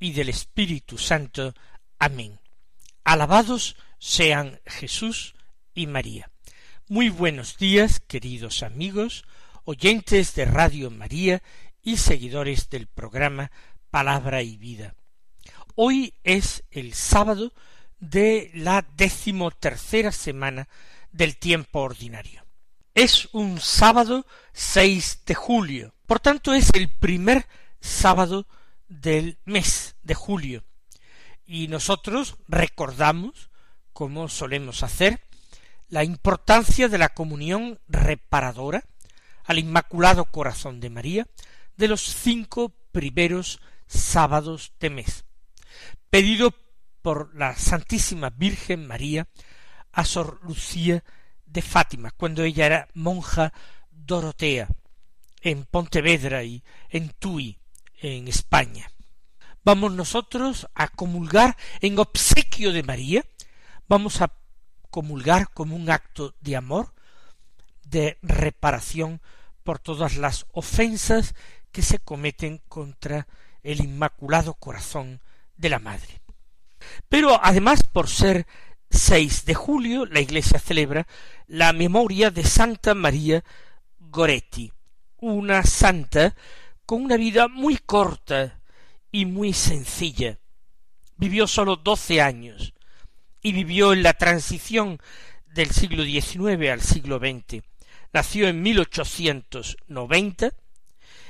y del Espíritu Santo. Amén. Alabados sean Jesús y María. Muy buenos días, queridos amigos, oyentes de Radio María y seguidores del programa Palabra y Vida. Hoy es el sábado de la decimotercera semana del tiempo ordinario. Es un sábado 6 de julio, por tanto, es el primer sábado del mes de julio. Y nosotros recordamos, como solemos hacer, la importancia de la comunión reparadora al Inmaculado Corazón de María de los cinco primeros sábados de mes, pedido por la Santísima Virgen María a Sor Lucía de Fátima, cuando ella era monja Dorotea, en Pontevedra y en Tui, en España. Vamos nosotros a comulgar en obsequio de María, vamos a comulgar como un acto de amor, de reparación por todas las ofensas que se cometen contra el Inmaculado Corazón de la Madre. Pero además, por ser 6 de julio, la Iglesia celebra la memoria de Santa María Goretti, una santa con una vida muy corta y muy sencilla. Vivió sólo doce años y vivió en la transición del siglo XIX al siglo XX. Nació en 1890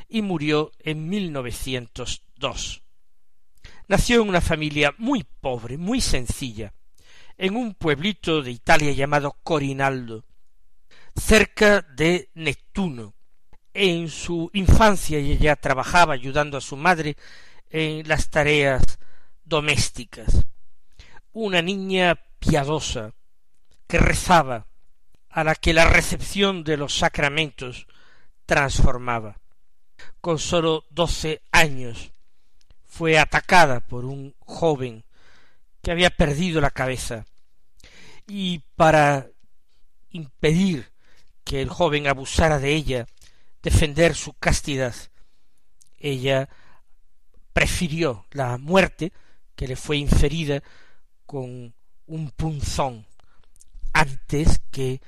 y murió en 1902. Nació en una familia muy pobre, muy sencilla, en un pueblito de Italia llamado Corinaldo, cerca de Neptuno, en su infancia ella trabajaba ayudando a su madre en las tareas domésticas. Una niña piadosa que rezaba, a la que la recepción de los sacramentos transformaba. Con sólo doce años fue atacada por un joven que había perdido la cabeza y para impedir que el joven abusara de ella defender su castidad. Ella prefirió la muerte que le fue inferida con un punzón antes que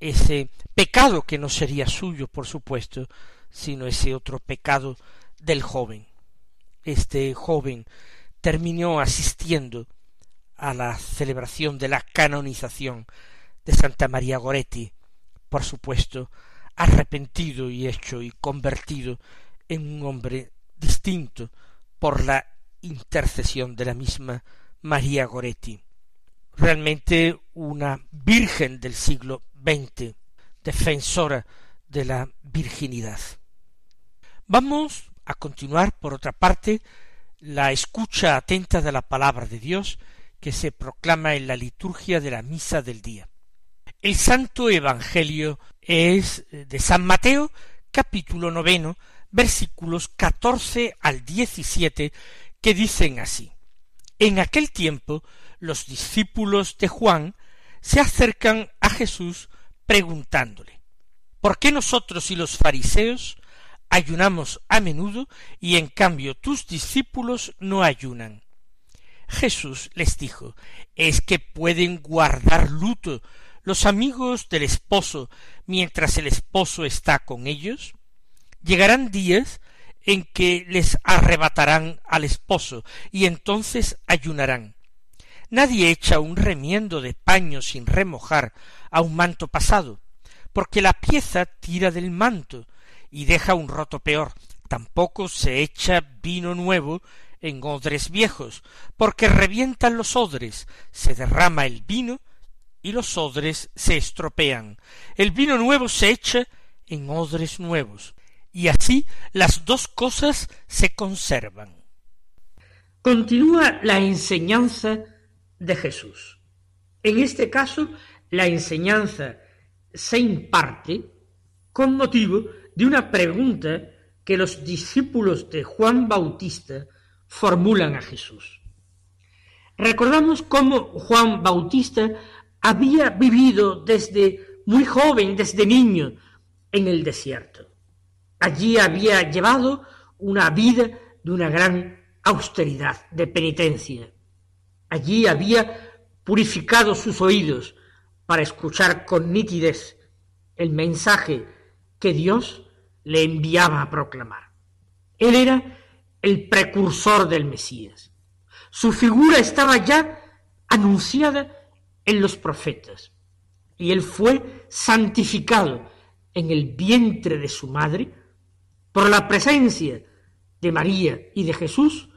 ese pecado que no sería suyo, por supuesto, sino ese otro pecado del joven. Este joven terminó asistiendo a la celebración de la canonización de Santa María Goretti, por supuesto, arrepentido y hecho y convertido en un hombre distinto por la intercesión de la misma María Goretti. Realmente una virgen del siglo XX, defensora de la virginidad. Vamos a continuar, por otra parte, la escucha atenta de la palabra de Dios que se proclama en la liturgia de la misa del día. El Santo Evangelio es de San Mateo, capítulo noveno, versículos catorce al diecisiete, que dicen así. En aquel tiempo los discípulos de Juan se acercan a Jesús preguntándole ¿Por qué nosotros y los fariseos ayunamos a menudo y en cambio tus discípulos no ayunan? Jesús les dijo ¿Es que pueden guardar luto los amigos del esposo mientras el esposo está con ellos? Llegarán días en que les arrebatarán al esposo y entonces ayunarán. Nadie echa un remiendo de paño sin remojar a un manto pasado, porque la pieza tira del manto y deja un roto peor. Tampoco se echa vino nuevo en odres viejos, porque revientan los odres, se derrama el vino y los odres se estropean. El vino nuevo se echa en odres nuevos, y así las dos cosas se conservan. continúa la enseñanza de Jesús. En este caso, la enseñanza se imparte con motivo de una pregunta que los discípulos de Juan Bautista formulan a Jesús. Recordamos cómo Juan Bautista había vivido desde muy joven, desde niño, en el desierto. Allí había llevado una vida de una gran austeridad, de penitencia. Allí había purificado sus oídos para escuchar con nitidez el mensaje que Dios le enviaba a proclamar. Él era el precursor del Mesías. Su figura estaba ya anunciada en los profetas y él fue santificado en el vientre de su madre por la presencia de María y de Jesús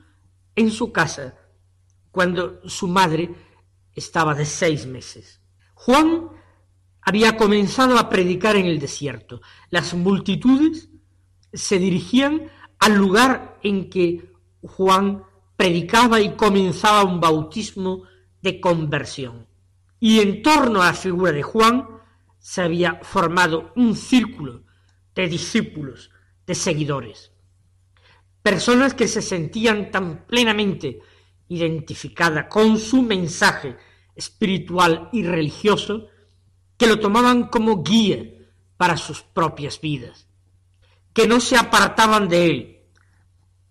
en su casa cuando su madre estaba de seis meses. Juan había comenzado a predicar en el desierto. Las multitudes se dirigían al lugar en que Juan predicaba y comenzaba un bautismo de conversión. Y en torno a la figura de Juan se había formado un círculo de discípulos, de seguidores. Personas que se sentían tan plenamente identificadas con su mensaje espiritual y religioso que lo tomaban como guía para sus propias vidas, que no se apartaban de él,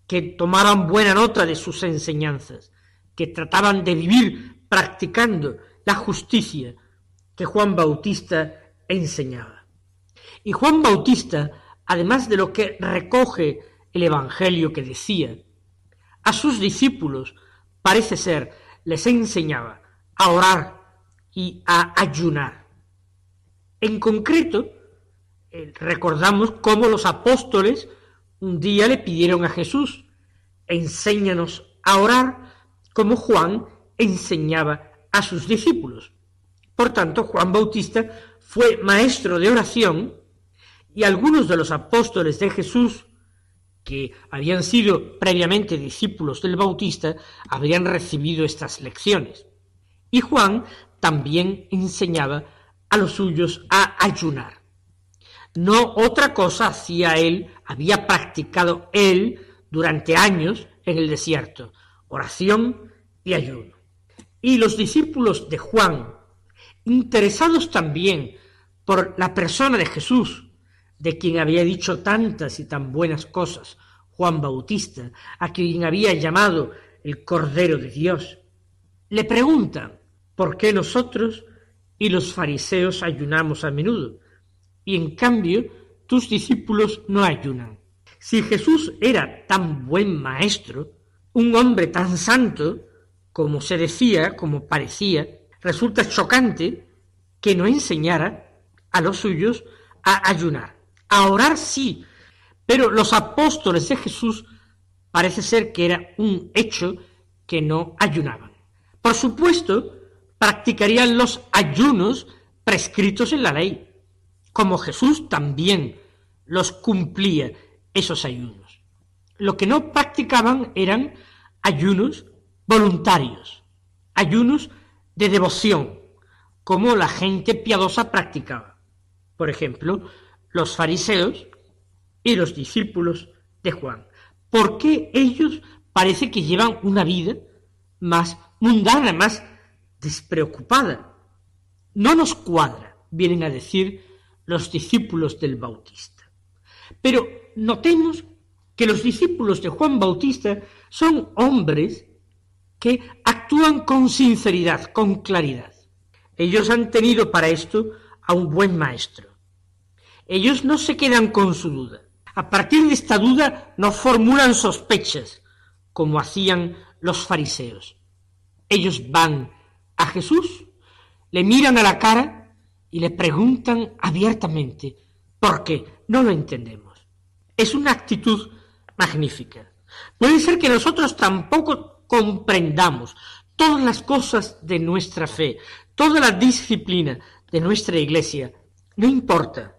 que tomaban buena nota de sus enseñanzas, que trataban de vivir practicando la justicia que Juan Bautista enseñaba. Y Juan Bautista, además de lo que recoge el Evangelio que decía, a sus discípulos, parece ser, les enseñaba a orar y a ayunar. En concreto, eh, recordamos cómo los apóstoles un día le pidieron a Jesús, enséñanos a orar como Juan enseñaba a sus discípulos. Por tanto, Juan Bautista fue maestro de oración y algunos de los apóstoles de Jesús, que habían sido previamente discípulos del Bautista, habrían recibido estas lecciones. Y Juan también enseñaba a los suyos a ayunar. No otra cosa hacía él, había practicado él durante años en el desierto, oración y ayuno. Y los discípulos de Juan, interesados también por la persona de Jesús, de quien había dicho tantas y tan buenas cosas Juan Bautista, a quien había llamado el Cordero de Dios, le preguntan por qué nosotros y los fariseos ayunamos a menudo, y en cambio tus discípulos no ayunan. Si Jesús era tan buen maestro, un hombre tan santo, como se decía, como parecía, resulta chocante que no enseñara a los suyos a ayunar. A orar sí, pero los apóstoles de Jesús parece ser que era un hecho que no ayunaban. Por supuesto, practicarían los ayunos prescritos en la ley, como Jesús también los cumplía esos ayunos. Lo que no practicaban eran ayunos voluntarios, ayunos de devoción, como la gente piadosa practicaba. Por ejemplo, los fariseos y los discípulos de Juan. Porque ellos parece que llevan una vida más mundana, más despreocupada. No nos cuadra, vienen a decir los discípulos del Bautista. Pero notemos que los discípulos de Juan Bautista son hombres que actúan con sinceridad, con claridad. Ellos han tenido para esto a un buen maestro. Ellos no se quedan con su duda. A partir de esta duda no formulan sospechas, como hacían los fariseos. Ellos van a Jesús, le miran a la cara y le preguntan abiertamente, ¿por qué? No lo entendemos. Es una actitud magnífica. Puede ser que nosotros tampoco comprendamos todas las cosas de nuestra fe, toda la disciplina de nuestra iglesia. No importa.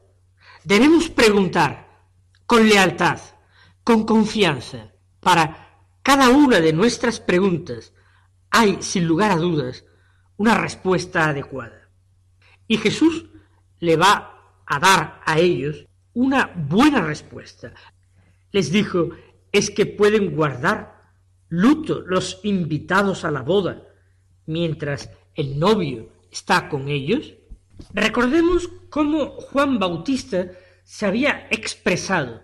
Debemos preguntar con lealtad, con confianza, para cada una de nuestras preguntas hay, sin lugar a dudas, una respuesta adecuada. Y Jesús le va a dar a ellos una buena respuesta. Les dijo, es que pueden guardar luto los invitados a la boda mientras el novio está con ellos. Recordemos cómo Juan Bautista se había expresado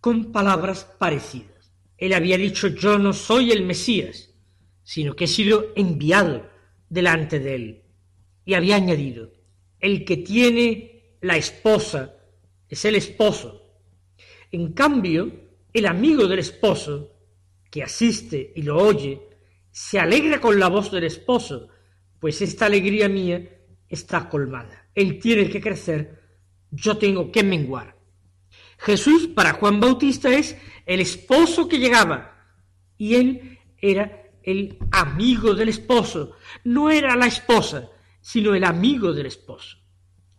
con palabras parecidas. Él había dicho yo no soy el Mesías, sino que he sido enviado delante de él. Y había añadido, el que tiene la esposa es el esposo. En cambio, el amigo del esposo, que asiste y lo oye, se alegra con la voz del esposo, pues esta alegría mía está colmada. Él tiene que crecer, yo tengo que menguar. Jesús para Juan Bautista es el esposo que llegaba y él era el amigo del esposo, no era la esposa, sino el amigo del esposo.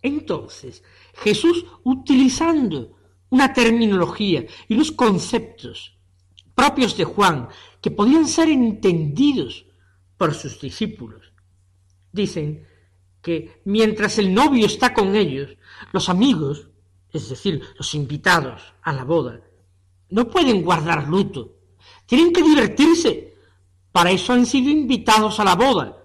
Entonces, Jesús, utilizando una terminología y unos conceptos propios de Juan que podían ser entendidos por sus discípulos, dicen que mientras el novio está con ellos, los amigos, es decir, los invitados a la boda, no pueden guardar luto, tienen que divertirse, para eso han sido invitados a la boda,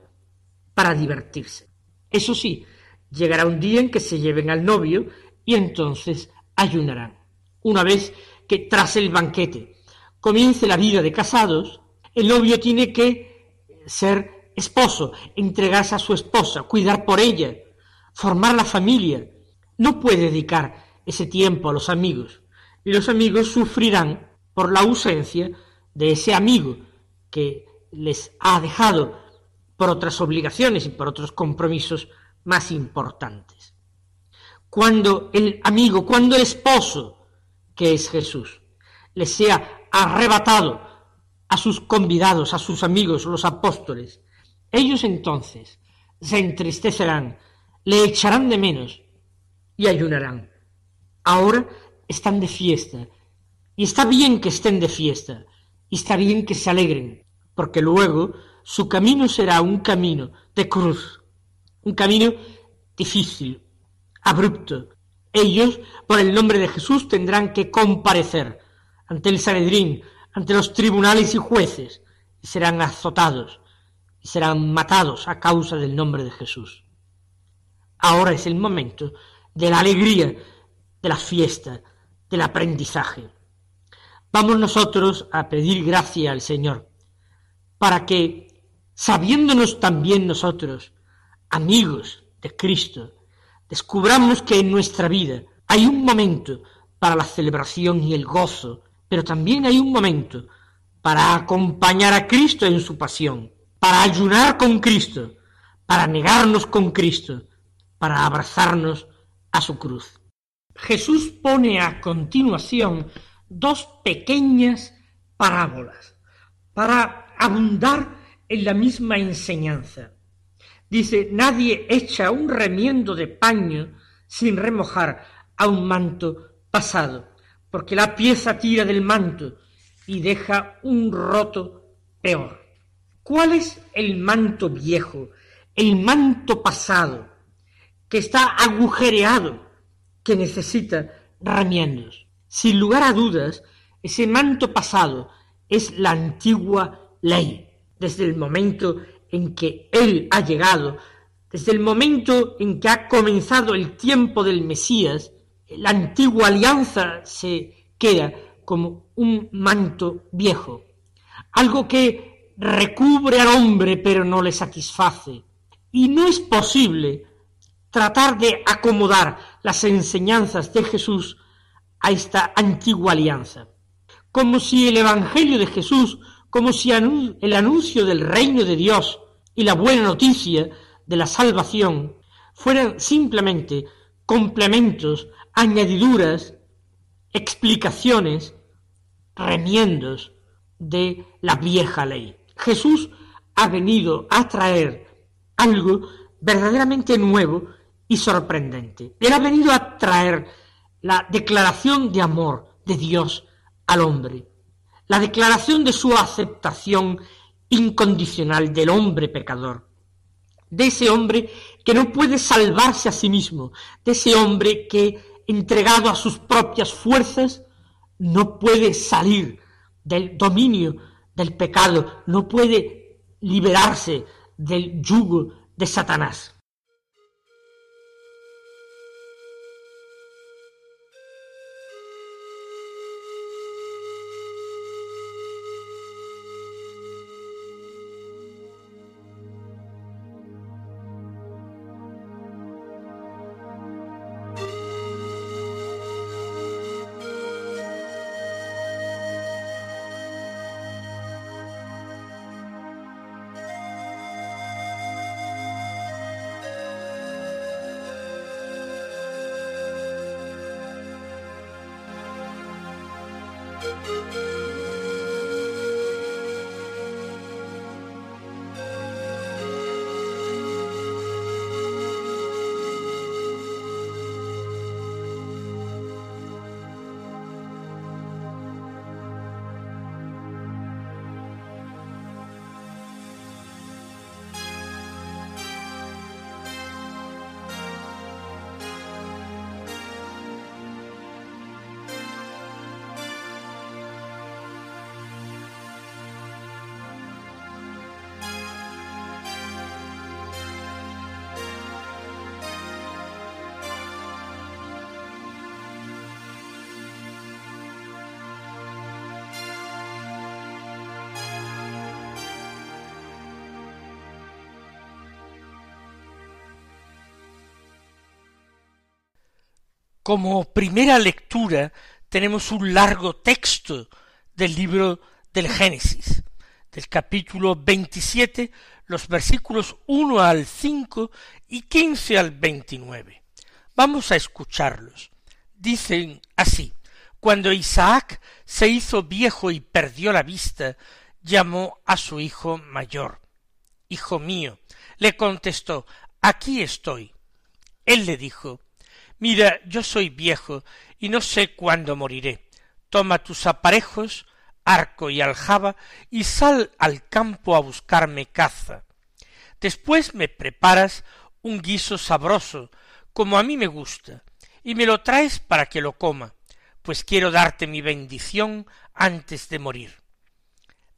para divertirse. Eso sí, llegará un día en que se lleven al novio y entonces ayunarán. Una vez que tras el banquete comience la vida de casados, el novio tiene que ser esposo, entregarse a su esposa, cuidar por ella, formar la familia. No puede dedicar ese tiempo a los amigos y los amigos sufrirán por la ausencia de ese amigo que les ha dejado por otras obligaciones y por otros compromisos más importantes. Cuando el amigo, cuando el esposo, que es Jesús, les sea arrebatado a sus convidados, a sus amigos, los apóstoles, ellos entonces se entristecerán, le echarán de menos y ayunarán. Ahora están de fiesta, y está bien que estén de fiesta, y está bien que se alegren, porque luego su camino será un camino de cruz, un camino difícil, abrupto. Ellos, por el nombre de Jesús, tendrán que comparecer ante el Sanedrín, ante los tribunales y jueces, y serán azotados, y serán matados a causa del nombre de Jesús. Ahora es el momento de la alegría, de la fiesta, del aprendizaje. Vamos nosotros a pedir gracia al Señor para que, sabiéndonos también nosotros, amigos de Cristo, descubramos que en nuestra vida hay un momento para la celebración y el gozo, pero también hay un momento para acompañar a Cristo en su pasión, para ayunar con Cristo, para negarnos con Cristo, para abrazarnos a su cruz. Jesús pone a continuación dos pequeñas parábolas para abundar en la misma enseñanza. Dice, nadie echa un remiendo de paño sin remojar a un manto pasado, porque la pieza tira del manto y deja un roto peor. ¿Cuál es el manto viejo, el manto pasado, que está agujereado, que necesita remiendos? Sin lugar a dudas, ese manto pasado es la antigua ley, desde el momento en que Él ha llegado, desde el momento en que ha comenzado el tiempo del Mesías, la antigua alianza se queda como un manto viejo, algo que recubre al hombre pero no le satisface. Y no es posible tratar de acomodar las enseñanzas de Jesús a esta antigua alianza, como si el Evangelio de Jesús como si el anuncio del reino de Dios y la buena noticia de la salvación fueran simplemente complementos, añadiduras, explicaciones, remiendos de la vieja ley. Jesús ha venido a traer algo verdaderamente nuevo y sorprendente. Él ha venido a traer la declaración de amor de Dios al hombre la declaración de su aceptación incondicional del hombre pecador, de ese hombre que no puede salvarse a sí mismo, de ese hombre que, entregado a sus propias fuerzas, no puede salir del dominio del pecado, no puede liberarse del yugo de Satanás. Música Como primera lectura tenemos un largo texto del libro del Génesis, del capítulo 27, los versículos 1 al 5 y 15 al 29. Vamos a escucharlos. Dicen así, cuando Isaac se hizo viejo y perdió la vista, llamó a su hijo mayor. Hijo mío, le contestó, aquí estoy. Él le dijo, Mira, yo soy viejo y no sé cuándo moriré. Toma tus aparejos, arco y aljaba, y sal al campo a buscarme caza. Después me preparas un guiso sabroso, como a mí me gusta, y me lo traes para que lo coma, pues quiero darte mi bendición antes de morir.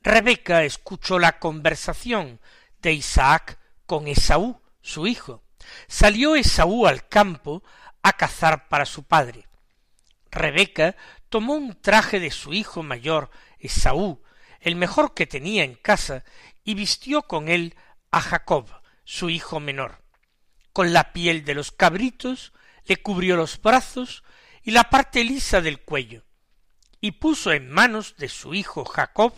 Rebeca escuchó la conversación de Isaac con Esaú, su hijo. Salió Esaú al campo a cazar para su padre. Rebeca tomó un traje de su hijo mayor, Esaú, el mejor que tenía en casa, y vistió con él a Jacob, su hijo menor. Con la piel de los cabritos le cubrió los brazos y la parte lisa del cuello, y puso en manos de su hijo Jacob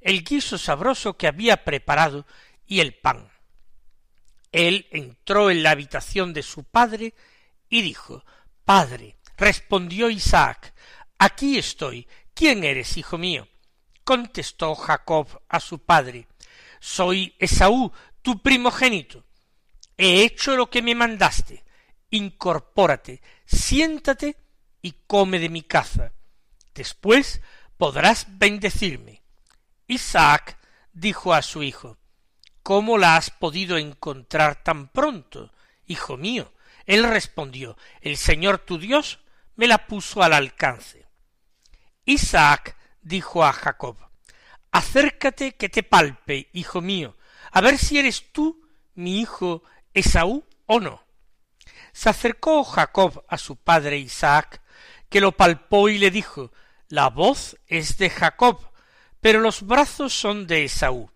el guiso sabroso que había preparado y el pan. Él entró en la habitación de su padre y dijo, Padre, respondió Isaac, aquí estoy, ¿quién eres, hijo mío? Contestó Jacob a su padre, Soy Esaú, tu primogénito. He hecho lo que me mandaste. Incorpórate, siéntate y come de mi caza. Después podrás bendecirme. Isaac dijo a su hijo, ¿Cómo la has podido encontrar tan pronto, hijo mío? Él respondió, el Señor tu Dios me la puso al alcance. Isaac dijo a Jacob, acércate que te palpe, hijo mío, a ver si eres tú mi hijo Esaú o no. Se acercó Jacob a su padre Isaac, que lo palpó y le dijo, la voz es de Jacob, pero los brazos son de Esaú.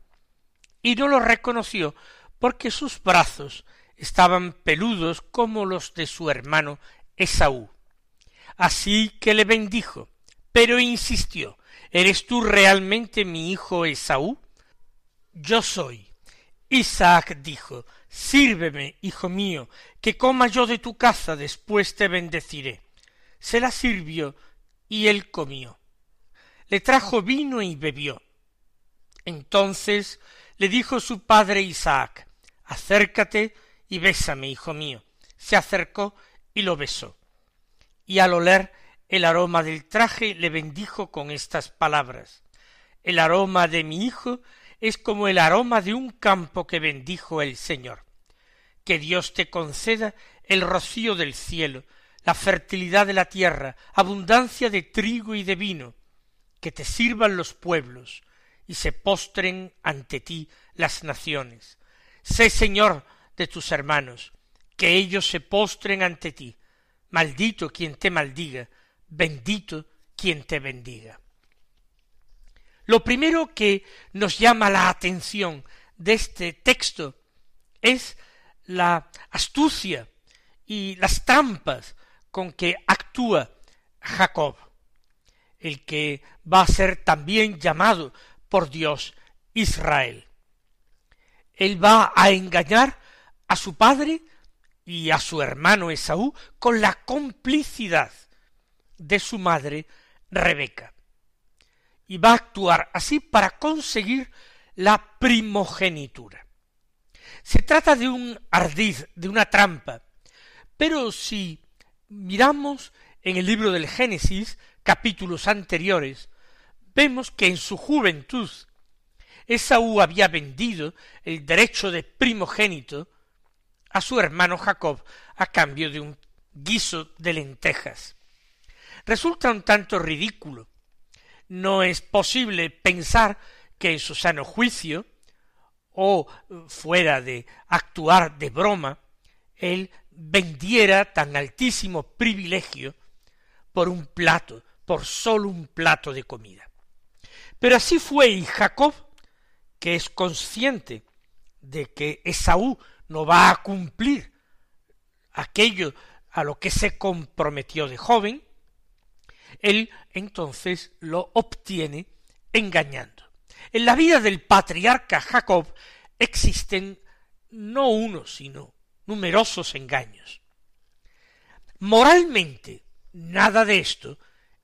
Y no lo reconoció porque sus brazos estaban peludos como los de su hermano Esaú. Así que le bendijo, pero insistió ¿Eres tú realmente mi hijo Esaú? Yo soy. Isaac dijo Sírveme, hijo mío, que coma yo de tu caza, después te bendeciré. Se la sirvió y él comió. Le trajo vino y bebió. Entonces le dijo su padre Isaac Acércate y bésame, hijo mío. Se acercó y lo besó. Y al oler el aroma del traje le bendijo con estas palabras El aroma de mi hijo es como el aroma de un campo que bendijo el Señor. Que Dios te conceda el rocío del cielo, la fertilidad de la tierra, abundancia de trigo y de vino, que te sirvan los pueblos y se postren ante ti las naciones. Sé Señor de tus hermanos, que ellos se postren ante ti. Maldito quien te maldiga, bendito quien te bendiga. Lo primero que nos llama la atención de este texto es la astucia y las trampas con que actúa Jacob, el que va a ser también llamado por Dios Israel. Él va a engañar a su padre y a su hermano Esaú con la complicidad de su madre Rebeca. Y va a actuar así para conseguir la primogenitura. Se trata de un ardiz, de una trampa, pero si miramos en el libro del Génesis, capítulos anteriores, vemos que en su juventud Esaú había vendido el derecho de primogénito a su hermano Jacob a cambio de un guiso de lentejas. Resulta un tanto ridículo. No es posible pensar que en su sano juicio o fuera de actuar de broma, él vendiera tan altísimo privilegio por un plato, por sólo un plato de comida. Pero así fue y Jacob, que es consciente de que Esaú no va a cumplir aquello a lo que se comprometió de joven, él entonces lo obtiene engañando. En la vida del patriarca Jacob existen no uno, sino numerosos engaños. Moralmente, nada de esto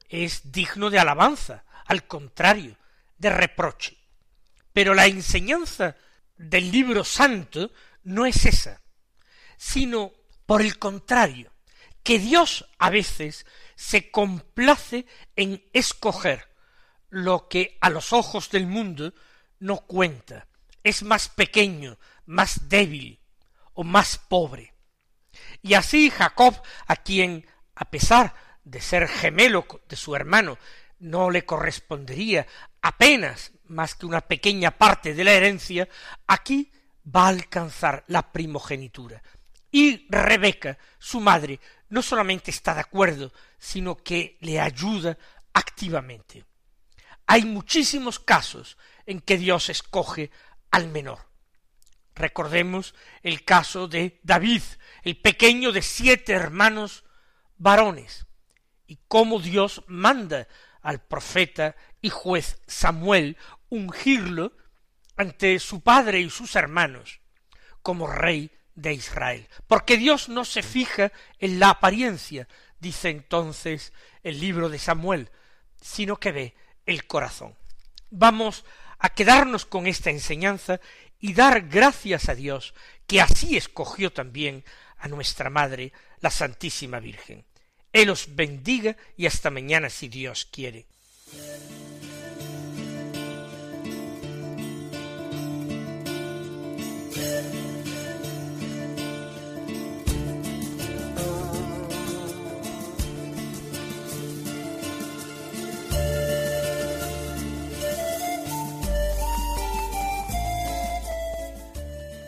es digno de alabanza, al contrario, de reproche. Pero la enseñanza del libro santo no es esa, sino por el contrario, que Dios a veces se complace en escoger lo que a los ojos del mundo no cuenta, es más pequeño, más débil o más pobre. Y así Jacob, a quien, a pesar de ser gemelo de su hermano, no le correspondería apenas más que una pequeña parte de la herencia, aquí va a alcanzar la primogenitura. Y Rebeca, su madre, no solamente está de acuerdo, sino que le ayuda activamente. Hay muchísimos casos en que Dios escoge al menor. Recordemos el caso de David, el pequeño de siete hermanos varones, y cómo Dios manda al profeta y juez Samuel ungirlo ante su padre y sus hermanos como rey de Israel. Porque Dios no se fija en la apariencia, dice entonces el libro de Samuel, sino que ve el corazón. Vamos a quedarnos con esta enseñanza y dar gracias a Dios que así escogió también a nuestra Madre, la Santísima Virgen. Él os bendiga y hasta mañana si Dios quiere.